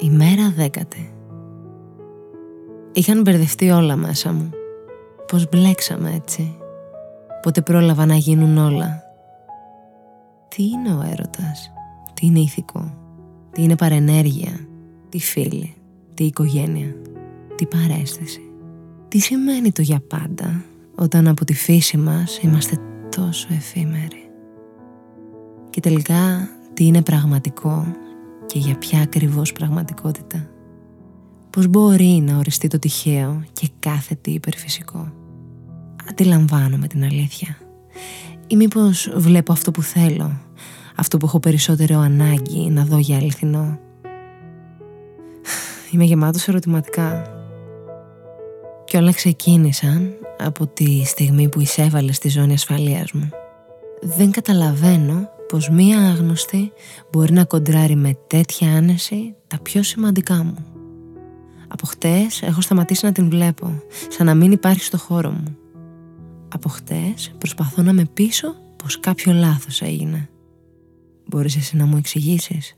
Η μέρα δέκατη. Είχαν μπερδευτεί όλα μέσα μου. Πώς μπλέξαμε έτσι. Πότε πρόλαβα να γίνουν όλα. Τι είναι ο έρωτας; Τι είναι ηθικό; Τι είναι παρενέργεια; Τι φίλη; Τι οικογένεια; Τι παρέστηση; Τι σημαίνει το για πάντα όταν από τη φύση μας είμαστε τόσο εφήμεροι; Και τελικά τι είναι πραγματικό και για ποια ακριβώς πραγματικότητα. Πώς μπορεί να οριστεί το τυχαίο και κάθε τι υπερφυσικό. Αντιλαμβάνομαι την αλήθεια. Ή μήπως βλέπω αυτό που θέλω, αυτό που έχω περισσότερο ανάγκη να δω για αληθινό. Είμαι γεμάτος ερωτηματικά. Και όλα ξεκίνησαν από τη στιγμή που εισέβαλε στη ζώνη ασφαλείας μου. Δεν καταλαβαίνω πως μία άγνωστη μπορεί να κοντράρει με τέτοια άνεση τα πιο σημαντικά μου. Από χτες έχω σταματήσει να την βλέπω, σαν να μην υπάρχει στο χώρο μου. Από χτες προσπαθώ να με πείσω πως κάποιο λάθος έγινε. Μπορείς εσύ να μου εξηγήσεις;